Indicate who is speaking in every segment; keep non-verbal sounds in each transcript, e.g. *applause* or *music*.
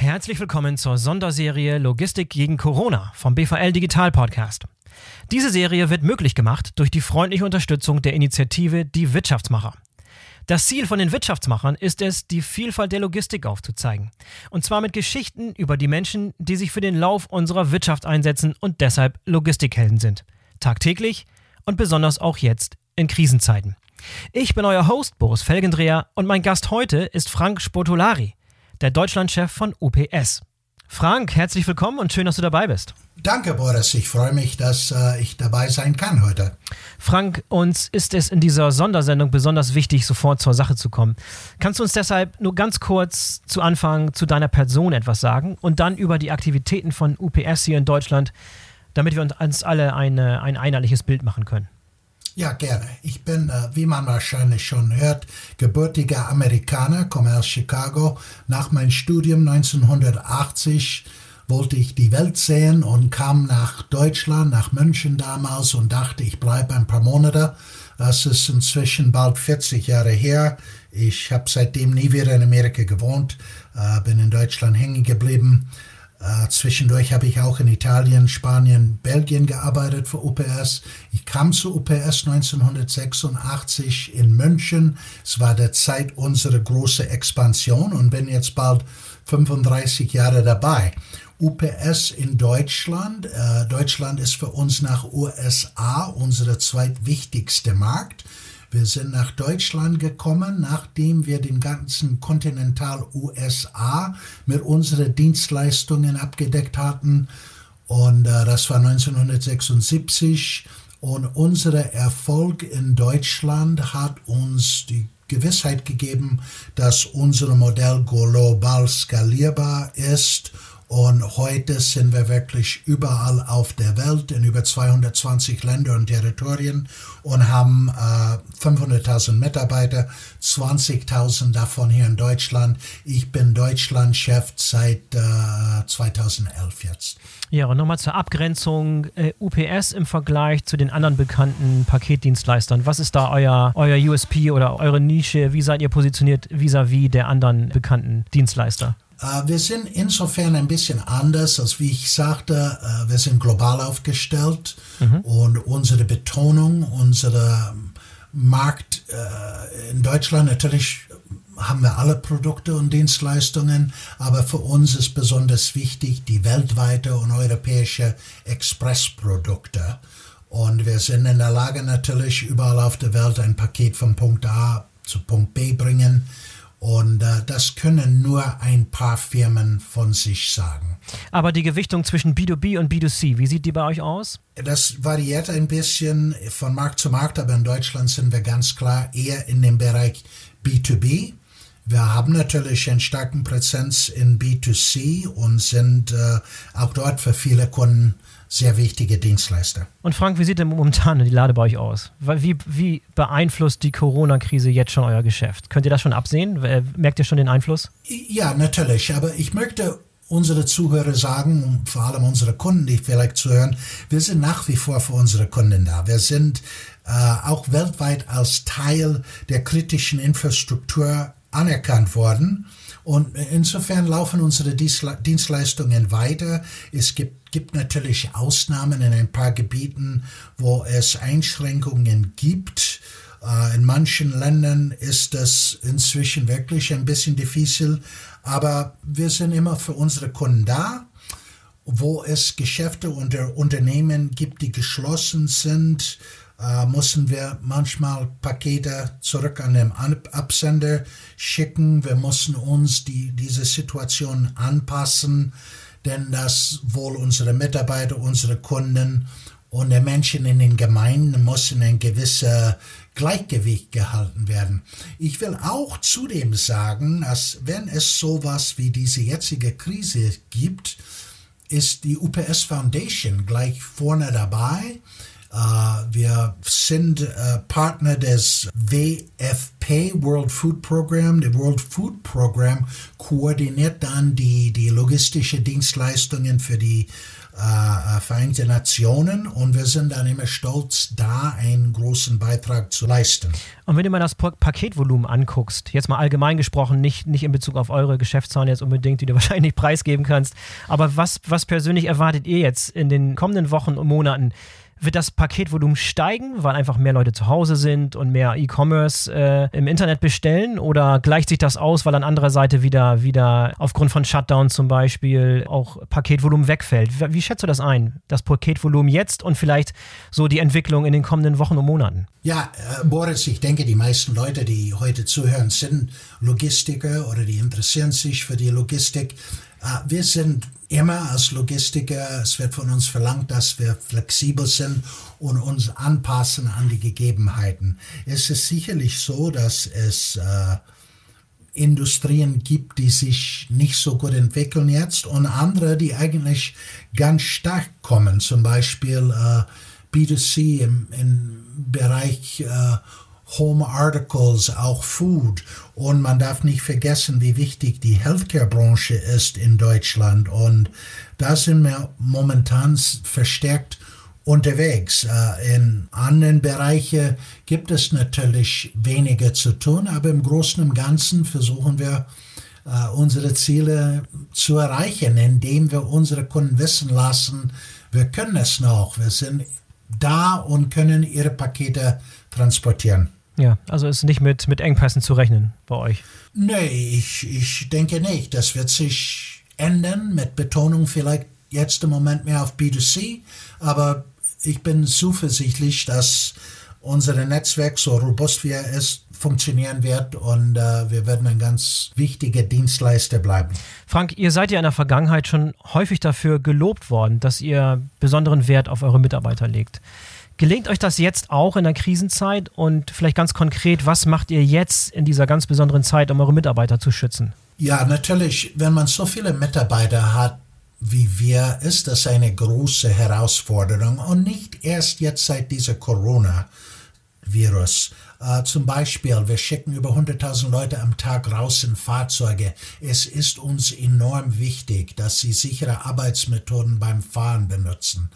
Speaker 1: Herzlich willkommen zur Sonderserie Logistik gegen Corona vom BVL Digital Podcast. Diese Serie wird möglich gemacht durch die freundliche Unterstützung der Initiative Die Wirtschaftsmacher. Das Ziel von den Wirtschaftsmachern ist es, die Vielfalt der Logistik aufzuzeigen. Und zwar mit Geschichten über die Menschen, die sich für den Lauf unserer Wirtschaft einsetzen und deshalb Logistikhelden sind. Tagtäglich und besonders auch jetzt in Krisenzeiten. Ich bin euer Host Boris Felgendreher und mein Gast heute ist Frank Spotolari, der Deutschlandchef von UPS. Frank, herzlich willkommen und schön, dass du dabei bist.
Speaker 2: Danke, Boris. Ich freue mich, dass äh, ich dabei sein kann heute.
Speaker 1: Frank, uns ist es in dieser Sondersendung besonders wichtig, sofort zur Sache zu kommen. Kannst du uns deshalb nur ganz kurz zu Anfang zu deiner Person etwas sagen und dann über die Aktivitäten von UPS hier in Deutschland, damit wir uns alle eine, ein einheitliches Bild machen können?
Speaker 2: Ja, gerne. Ich bin, äh, wie man wahrscheinlich schon hört, gebürtiger Amerikaner, komme aus Chicago. Nach meinem Studium 1980 wollte ich die Welt sehen und kam nach Deutschland, nach München damals und dachte, ich bleibe ein paar Monate. Das ist inzwischen bald 40 Jahre her. Ich habe seitdem nie wieder in Amerika gewohnt, äh, bin in Deutschland hängen geblieben äh, zwischendurch habe ich auch in Italien, Spanien, Belgien gearbeitet für UPS. Ich kam zu UPS 1986 in München. Es war der Zeit unserer großen Expansion und bin jetzt bald 35 Jahre dabei. UPS in Deutschland. Äh, Deutschland ist für uns nach USA unsere zweitwichtigste Markt. Wir sind nach Deutschland gekommen, nachdem wir den ganzen Kontinental USA mit unseren Dienstleistungen abgedeckt hatten. Und äh, das war 1976. Und unser Erfolg in Deutschland hat uns die Gewissheit gegeben, dass unser Modell global skalierbar ist und heute sind wir wirklich überall auf der Welt in über 220 Länder und Territorien und haben äh, 500.000 Mitarbeiter, 20.000 davon hier in Deutschland. Ich bin Deutschlandchef seit äh, 2011 jetzt.
Speaker 1: Ja, und nochmal zur Abgrenzung äh, UPS im Vergleich zu den anderen bekannten Paketdienstleistern. Was ist da euer, euer USP oder eure Nische? Wie seid ihr positioniert vis-à-vis -vis der anderen bekannten Dienstleister?
Speaker 2: Äh, wir sind insofern ein bisschen anders, als wie ich sagte, äh, wir sind global aufgestellt mhm. und unsere Betonung, unsere Markt äh, in Deutschland natürlich haben wir alle Produkte und Dienstleistungen, aber für uns ist besonders wichtig die weltweite und europäische Expressprodukte. Und wir sind in der Lage natürlich überall auf der Welt ein Paket von Punkt A zu Punkt B bringen und äh, das können nur ein paar Firmen von sich sagen.
Speaker 1: Aber die Gewichtung zwischen B2B und B2C, wie sieht die bei euch aus?
Speaker 2: Das variiert ein bisschen von Markt zu Markt, aber in Deutschland sind wir ganz klar eher in dem Bereich B2B. Wir haben natürlich einen starken Präsenz in B2C und sind äh, auch dort für viele Kunden sehr wichtige Dienstleister.
Speaker 1: Und Frank, wie sieht denn momentan die Lade bei euch aus? Wie, wie beeinflusst die Corona-Krise jetzt schon euer Geschäft? Könnt ihr das schon absehen? Merkt ihr schon den Einfluss?
Speaker 2: Ja, natürlich. Aber ich möchte unsere Zuhörer sagen, vor allem unsere Kunden, die vielleicht zuhören, wir sind nach wie vor für unsere Kunden da. Wir sind äh, auch weltweit als Teil der kritischen Infrastruktur anerkannt worden. Und insofern laufen unsere Dienstleistungen weiter. Es gibt, gibt natürlich Ausnahmen in ein paar Gebieten, wo es Einschränkungen gibt. Äh, in manchen Ländern ist das inzwischen wirklich ein bisschen diffizil, aber wir sind immer für unsere Kunden da. Wo es Geschäfte oder Unternehmen gibt, die geschlossen sind, äh, müssen wir manchmal Pakete zurück an den Absender schicken. Wir müssen uns die, diese Situation anpassen, denn das wohl unsere Mitarbeiter, unsere Kunden und die Menschen in den Gemeinden müssen ein gewisses Gleichgewicht gehalten werden. Ich will auch zudem sagen, dass wenn es sowas wie diese jetzige Krise gibt, ist die UPS Foundation gleich vorne dabei wir sind äh, Partner des WFP, World Food Program. Der World Food Program koordiniert dann die, die logistische Dienstleistungen für die äh, Vereinten Nationen und wir sind dann immer stolz, da einen großen Beitrag zu leisten.
Speaker 1: Und wenn du mal das Paketvolumen anguckst, jetzt mal allgemein gesprochen, nicht, nicht in Bezug auf eure Geschäftszahlen jetzt unbedingt, die du *laughs* wahrscheinlich nicht preisgeben kannst, aber was, was persönlich erwartet ihr jetzt in den kommenden Wochen und Monaten? Wird das Paketvolumen steigen, weil einfach mehr Leute zu Hause sind und mehr E-Commerce äh, im Internet bestellen? Oder gleicht sich das aus, weil an anderer Seite wieder, wieder aufgrund von Shutdown zum Beispiel auch Paketvolumen wegfällt? Wie, wie schätzt du das ein? Das Paketvolumen jetzt und vielleicht so die Entwicklung in den kommenden Wochen und Monaten?
Speaker 2: Ja, äh, Boris, ich denke, die meisten Leute, die heute zuhören, sind Logistiker oder die interessieren sich für die Logistik. Äh, wir sind immer als Logistiker, es wird von uns verlangt, dass wir flexibel sind und uns anpassen an die Gegebenheiten. Es ist sicherlich so, dass es äh, Industrien gibt, die sich nicht so gut entwickeln jetzt und andere, die eigentlich ganz stark kommen, zum Beispiel äh, B2C im, im Bereich äh, Home Articles, auch Food. Und man darf nicht vergessen, wie wichtig die Healthcare-Branche ist in Deutschland. Und da sind wir momentan verstärkt unterwegs. Äh, in anderen Bereichen gibt es natürlich weniger zu tun, aber im Großen und Ganzen versuchen wir, äh, unsere Ziele zu erreichen, indem wir unsere Kunden wissen lassen, wir können es noch, wir sind da und können ihre Pakete transportieren.
Speaker 1: Ja, also ist nicht mit, mit Engpässen zu rechnen bei euch.
Speaker 2: Nee, ich, ich denke nicht. Das wird sich ändern, mit Betonung vielleicht jetzt im Moment mehr auf B2C, aber ich bin zuversichtlich, dass unser Netzwerk, so robust wie er ist, funktionieren wird und äh, wir werden ein ganz wichtiger Dienstleister bleiben.
Speaker 1: Frank, ihr seid ja in der Vergangenheit schon häufig dafür gelobt worden, dass ihr besonderen Wert auf eure Mitarbeiter legt. Gelingt euch das jetzt auch in der Krisenzeit? Und vielleicht ganz konkret, was macht ihr jetzt in dieser ganz besonderen Zeit, um eure Mitarbeiter zu schützen?
Speaker 2: Ja, natürlich, wenn man so viele Mitarbeiter hat, wie wir, ist das eine große Herausforderung und nicht erst jetzt seit dieser Corona-Virus. Äh, zum Beispiel, wir schicken über 100.000 Leute am Tag raus in Fahrzeuge. Es ist uns enorm wichtig, dass sie sichere Arbeitsmethoden beim Fahren benutzen.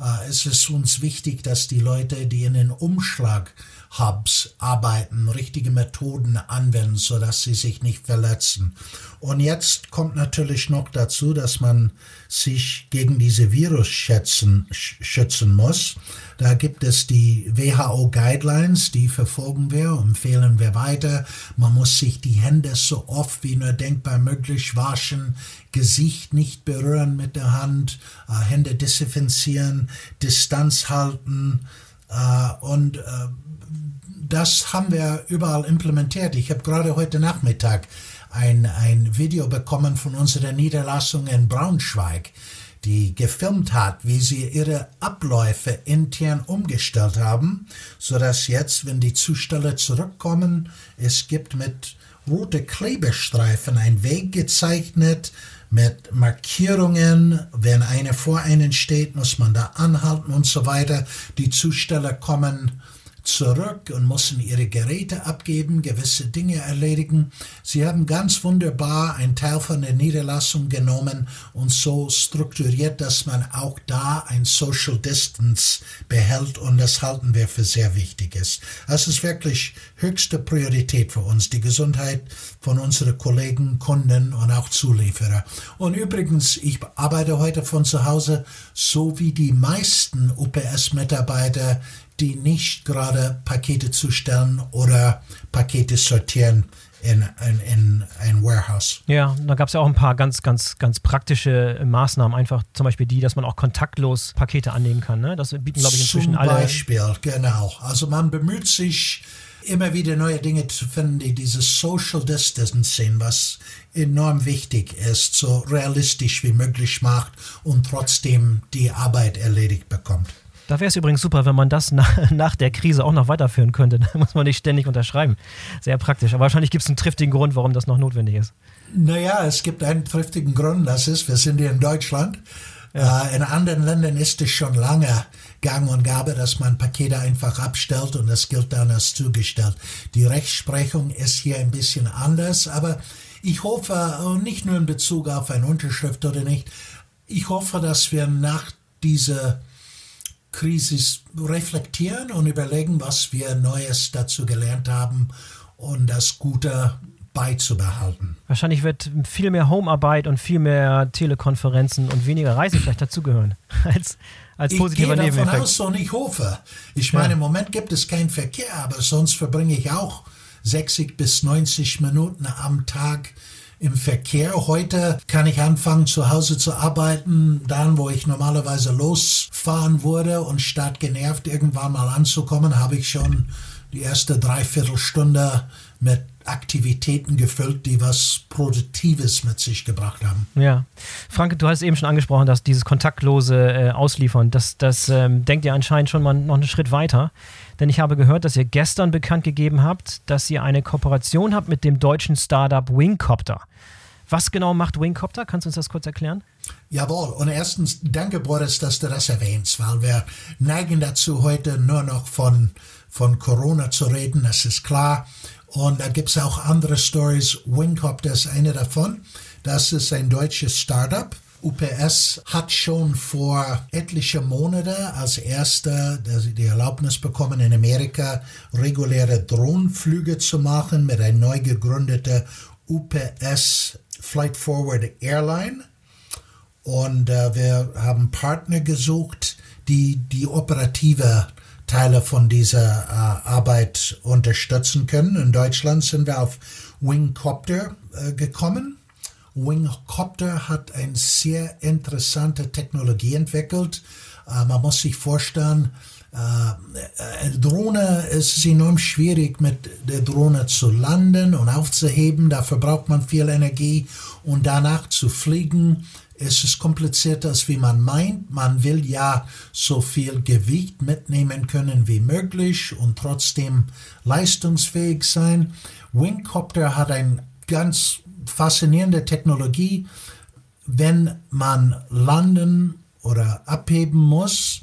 Speaker 2: Äh, es ist uns wichtig, dass die Leute, die in den Umschlag Hubs arbeiten, richtige Methoden anwenden, sodass sie sich nicht verletzen. Und jetzt kommt natürlich noch dazu, dass man sich gegen diese Virus schätzen, schützen muss. Da gibt es die WHO Guidelines, die verfolgen wir, empfehlen wir weiter. Man muss sich die Hände so oft wie nur denkbar möglich waschen, Gesicht nicht berühren mit der Hand, äh, Hände desinfizieren, Distanz halten und äh, das haben wir überall implementiert. Ich habe gerade heute Nachmittag ein, ein Video bekommen von unserer Niederlassung in Braunschweig, die gefilmt hat, wie sie ihre Abläufe intern umgestellt haben, sodass jetzt, wenn die Zusteller zurückkommen, es gibt mit rote Klebestreifen ein Weg gezeichnet, mit Markierungen. Wenn einer vor einen steht, muss man da anhalten und so weiter. Die Zusteller kommen zurück und mussten ihre Geräte abgeben, gewisse Dinge erledigen. Sie haben ganz wunderbar einen Teil von der Niederlassung genommen und so strukturiert, dass man auch da ein Social Distance behält und das halten wir für sehr wichtig ist. Das ist wirklich höchste Priorität für uns, die Gesundheit von unseren Kollegen, Kunden und auch Zulieferer. Und übrigens, ich arbeite heute von zu Hause, so wie die meisten UPS-Mitarbeiter die nicht gerade Pakete zustellen oder Pakete sortieren in, in, in ein Warehouse.
Speaker 1: Ja, da gab es ja auch ein paar ganz, ganz, ganz praktische Maßnahmen, einfach zum Beispiel die, dass man auch kontaktlos Pakete annehmen kann. Ne? Das bieten, glaube ich, inzwischen
Speaker 2: zum
Speaker 1: alle.
Speaker 2: Zum Beispiel, genau. Also man bemüht sich, immer wieder neue Dinge zu finden, die dieses Social Distancing, was enorm wichtig ist, so realistisch wie möglich macht und trotzdem die Arbeit erledigt bekommt.
Speaker 1: Da wäre es übrigens super, wenn man das nach, *laughs* nach der Krise auch noch weiterführen könnte. Da muss man nicht ständig unterschreiben. Sehr praktisch. Aber wahrscheinlich gibt es einen triftigen Grund, warum das noch notwendig ist.
Speaker 2: Naja, es gibt einen triftigen Grund, das ist, wir sind hier in Deutschland. Ja. Äh, in anderen Ländern ist es schon lange gang und gabe, dass man Pakete einfach abstellt und das gilt dann als zugestellt. Die Rechtsprechung ist hier ein bisschen anders, aber ich hoffe, nicht nur in Bezug auf eine Unterschrift oder nicht, ich hoffe, dass wir nach dieser Krise reflektieren und überlegen, was wir Neues dazu gelernt haben und das Gute beizubehalten.
Speaker 1: Wahrscheinlich wird viel mehr Homearbeit und viel mehr Telekonferenzen und weniger Reisen *clears throat* vielleicht dazugehören *laughs* als, als positiver
Speaker 2: Ich gehe davon aus und ich hoffe. Ich meine, ja. im Moment gibt es keinen Verkehr, aber sonst verbringe ich auch 60 bis 90 Minuten am Tag im Verkehr. Heute kann ich anfangen, zu Hause zu arbeiten, dann, wo ich normalerweise losfahren würde und statt genervt irgendwann mal anzukommen, habe ich schon die erste Dreiviertelstunde mit Aktivitäten gefüllt, die was Produktives mit sich gebracht haben.
Speaker 1: Ja. Frank, du hast eben schon angesprochen, dass dieses kontaktlose äh, Ausliefern, das, das ähm, denkt ihr anscheinend schon mal noch einen Schritt weiter. Denn ich habe gehört, dass ihr gestern bekannt gegeben habt, dass ihr eine Kooperation habt mit dem deutschen Startup Wingcopter. Was genau macht Wingcopter? Kannst du uns das kurz erklären?
Speaker 2: Jawohl, und erstens danke Boris, dass du das erwähnst, weil wir neigen dazu, heute nur noch von, von Corona zu reden, das ist klar. Und da gibt es auch andere Stories. Wingcopter ist eine davon. Das ist ein deutsches Startup UPS hat schon vor etlichen Monaten als erster die Erlaubnis bekommen, in Amerika reguläre Drohnenflüge zu machen mit einer neu gegründeten UPS Flight Forward Airline. Und äh, wir haben Partner gesucht, die die operative Teile von dieser äh, Arbeit unterstützen können. In Deutschland sind wir auf Wingcopter äh, gekommen Wingcopter hat eine sehr interessante Technologie entwickelt. Äh, man muss sich vorstellen, äh, eine Drohne ist enorm schwierig mit der Drohne zu landen und aufzuheben. Dafür braucht man viel Energie und danach zu fliegen. Es ist komplizierter, als wie man meint. Man will ja so viel Gewicht mitnehmen können wie möglich und trotzdem leistungsfähig sein. Wingcopter hat ein ganz faszinierende Technologie, wenn man landen oder abheben muss,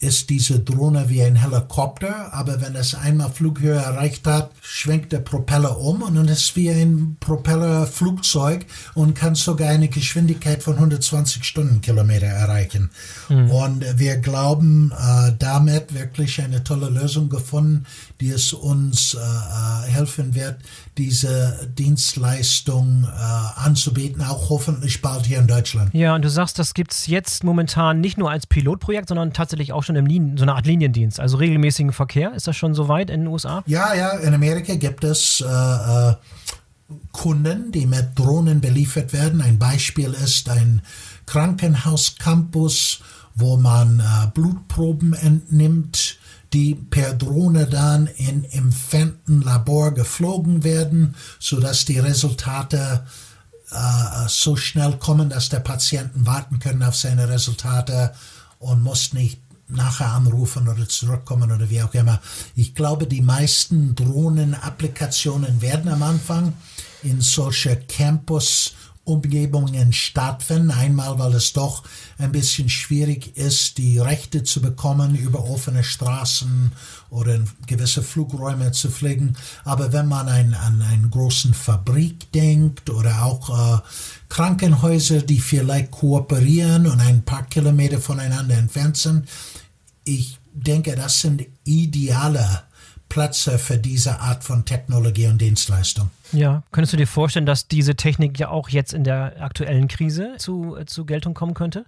Speaker 2: ist diese Drohne wie ein Helikopter, aber wenn es einmal Flughöhe erreicht hat, schwenkt der Propeller um und dann ist wie ein Propellerflugzeug und kann sogar eine Geschwindigkeit von 120 Stundenkilometer erreichen. Mhm. Und wir glauben äh, damit wirklich eine tolle Lösung gefunden, die es uns äh, äh helfen wird, diese Dienstleistung äh, anzubieten, auch hoffentlich bald hier in Deutschland.
Speaker 1: Ja, und du sagst, das gibt es jetzt momentan nicht nur als Pilotprojekt, sondern tatsächlich auch schon im Linien, so eine Art Liniendienst, also regelmäßigen Verkehr. Ist das schon so weit in den USA?
Speaker 2: Ja, ja, in Amerika gibt es äh, äh, Kunden, die mit Drohnen beliefert werden. Ein Beispiel ist ein Krankenhauscampus, wo man äh, Blutproben entnimmt die per Drohne dann in entfernten Labor geflogen werden, sodass die Resultate äh, so schnell kommen, dass der Patienten warten können auf seine Resultate und muss nicht nachher anrufen oder zurückkommen oder wie auch immer. Ich glaube, die meisten Drohnen-Applikationen werden am Anfang in solche Campus Umgebungen stattfinden. Einmal, weil es doch ein bisschen schwierig ist, die Rechte zu bekommen, über offene Straßen oder in gewisse Flugräume zu fliegen. Aber wenn man ein, an einen großen Fabrik denkt oder auch äh, Krankenhäuser, die vielleicht kooperieren und ein paar Kilometer voneinander entfernt sind, ich denke, das sind ideale Plätze für diese Art von Technologie und Dienstleistung.
Speaker 1: Ja, könntest du dir vorstellen, dass diese Technik ja auch jetzt in der aktuellen Krise zu, äh, zu Geltung kommen könnte?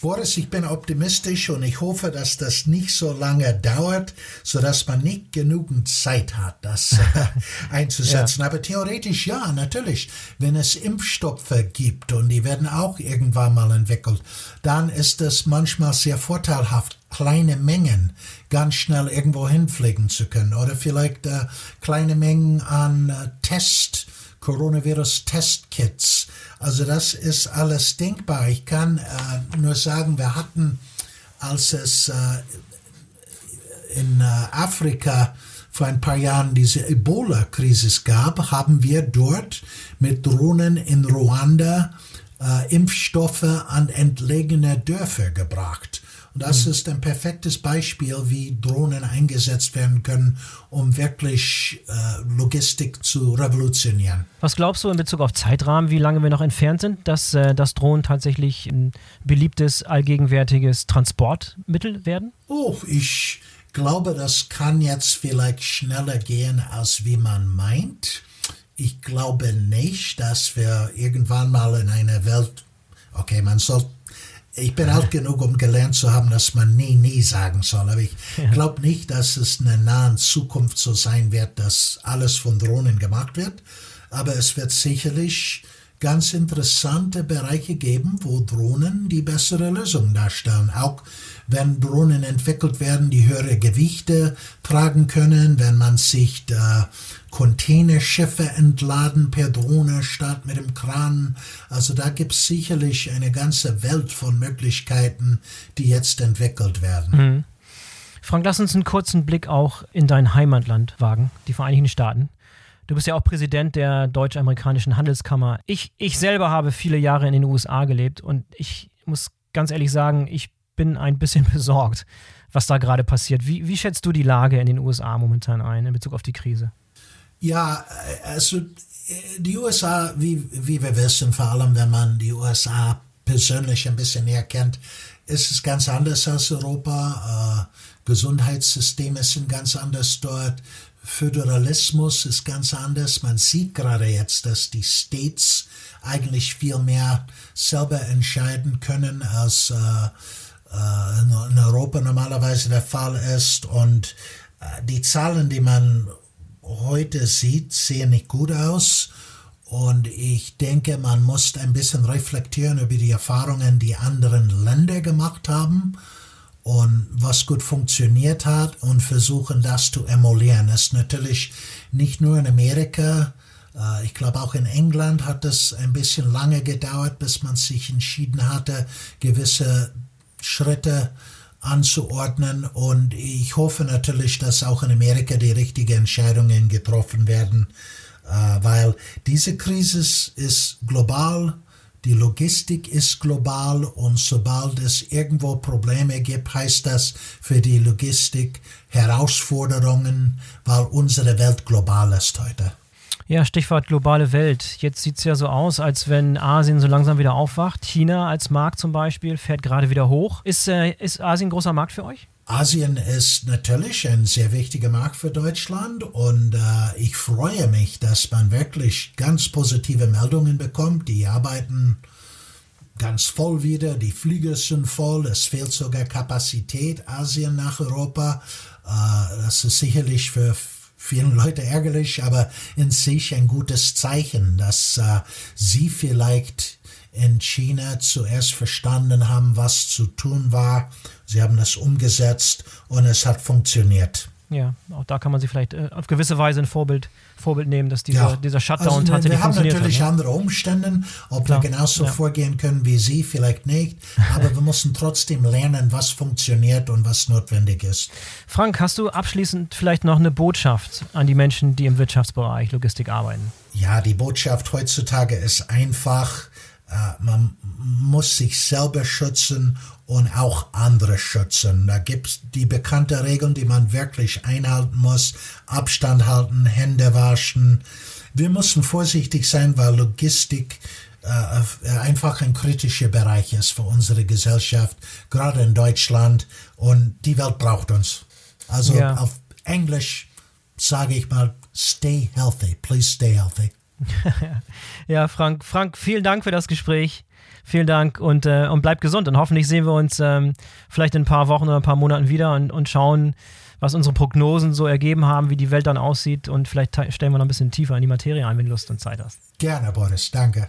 Speaker 2: Boris, ich bin optimistisch und ich hoffe, dass das nicht so lange dauert, sodass man nicht genügend Zeit hat, das *laughs* äh, einzusetzen. ja. Aber theoretisch ja, natürlich. Wenn es Impfstoffe gibt und die werden auch irgendwann mal entwickelt, dann ist es manchmal sehr vorteilhaft, kleine Mengen ganz schnell irgendwo hinfliegen zu können oder vielleicht äh, kleine Mengen an äh, Test, Coronavirus-Testkits. Also das ist alles denkbar. Ich kann äh, nur sagen, wir hatten, als es äh, in äh, Afrika vor ein paar Jahren diese Ebola-Krise gab, haben wir dort mit Drohnen in Ruanda äh, Impfstoffe an entlegene Dörfer gebracht. Und das mhm. ist ein perfektes Beispiel, wie Drohnen eingesetzt werden können, um wirklich äh, Logistik zu revolutionieren.
Speaker 1: Was glaubst du in Bezug auf Zeitrahmen, wie lange wir noch entfernt sind, dass, äh, dass Drohnen tatsächlich ein beliebtes, allgegenwärtiges Transportmittel werden?
Speaker 2: Oh, ich glaube, das kann jetzt vielleicht schneller gehen, als wie man meint. Ich glaube nicht, dass wir irgendwann mal in einer Welt, okay, man sollte ich bin alt genug, um gelernt zu haben, dass man nie, nie sagen soll. Aber ich ja. glaube nicht, dass es in der nahen Zukunft so sein wird, dass alles von Drohnen gemacht wird. Aber es wird sicherlich ganz interessante Bereiche geben, wo Drohnen die bessere Lösung darstellen. Auch wenn Drohnen entwickelt werden, die höhere Gewichte tragen können, wenn man sich da Containerschiffe entladen per Drohne statt mit dem Kran. Also da gibt es sicherlich eine ganze Welt von Möglichkeiten, die jetzt entwickelt werden. Mhm.
Speaker 1: Frank, lass uns einen kurzen Blick auch in dein Heimatland wagen, die Vereinigten Staaten. Du bist ja auch Präsident der deutsch-amerikanischen Handelskammer. Ich, ich selber habe viele Jahre in den USA gelebt und ich muss ganz ehrlich sagen, ich bin ein bisschen *laughs* besorgt, was da gerade passiert. Wie, wie schätzt du die Lage in den USA momentan ein in Bezug auf die Krise?
Speaker 2: Ja, also die USA, wie, wie wir wissen, vor allem wenn man die USA persönlich ein bisschen näher kennt, ist es ganz anders als Europa. Äh, Gesundheitssysteme sind ganz anders dort. Föderalismus ist ganz anders. Man sieht gerade jetzt, dass die States eigentlich viel mehr selber entscheiden können, als äh, äh, in Europa normalerweise der Fall ist. Und äh, die Zahlen, die man heute sieht, sehen nicht gut aus. Und ich denke, man muss ein bisschen reflektieren über die Erfahrungen, die anderen Länder gemacht haben und was gut funktioniert hat und versuchen, das zu emulieren. Es ist natürlich nicht nur in Amerika, äh, ich glaube auch in England hat es ein bisschen lange gedauert, bis man sich entschieden hatte, gewisse Schritte anzuordnen. Und ich hoffe natürlich, dass auch in Amerika die richtigen Entscheidungen getroffen werden, äh, weil diese Krise ist global, die Logistik ist global und sobald es irgendwo Probleme gibt, heißt das für die Logistik Herausforderungen, weil unsere Welt global ist heute.
Speaker 1: Ja, Stichwort globale Welt. Jetzt sieht es ja so aus, als wenn Asien so langsam wieder aufwacht. China als Markt zum Beispiel fährt gerade wieder hoch. Ist, äh, ist Asien ein großer Markt für euch?
Speaker 2: Asien ist natürlich ein sehr wichtiger Markt für Deutschland und äh, ich freue mich, dass man wirklich ganz positive Meldungen bekommt. Die arbeiten ganz voll wieder, die Flüge sind voll, es fehlt sogar Kapazität Asien nach Europa. Äh, das ist sicherlich für vielen Leute ärgerlich, aber in sich ein gutes Zeichen, dass äh, sie vielleicht in China zuerst verstanden haben, was zu tun war. Sie haben das umgesetzt und es hat funktioniert.
Speaker 1: Ja, auch da kann man sich vielleicht äh, auf gewisse Weise ein Vorbild, Vorbild nehmen, dass dieser, ja. dieser Shutdown also, tatsächlich funktioniert
Speaker 2: Wir haben natürlich
Speaker 1: hat,
Speaker 2: andere Umstände, ob Klar. wir genauso ja. vorgehen können wie Sie, vielleicht nicht, aber wir müssen trotzdem lernen, was funktioniert und was notwendig ist.
Speaker 1: Frank, hast du abschließend vielleicht noch eine Botschaft an die Menschen, die im Wirtschaftsbereich Logistik arbeiten?
Speaker 2: Ja, die Botschaft heutzutage ist einfach, man muss sich selber schützen und auch andere schützen. Da gibt es die bekannten Regeln, die man wirklich einhalten muss. Abstand halten, Hände waschen. Wir müssen vorsichtig sein, weil Logistik äh, einfach ein kritischer Bereich ist für unsere Gesellschaft, gerade in Deutschland. Und die Welt braucht uns. Also ja. auf Englisch sage ich mal, stay healthy. Please stay healthy. *laughs*
Speaker 1: ja, Frank, Frank, vielen Dank für das Gespräch. Vielen Dank und, äh, und bleibt gesund. Und hoffentlich sehen wir uns ähm, vielleicht in ein paar Wochen oder ein paar Monaten wieder und, und schauen, was unsere Prognosen so ergeben haben, wie die Welt dann aussieht. Und vielleicht stellen wir noch ein bisschen tiefer in die Materie ein, wenn du Lust und Zeit hast.
Speaker 2: Gerne, Boris. Danke.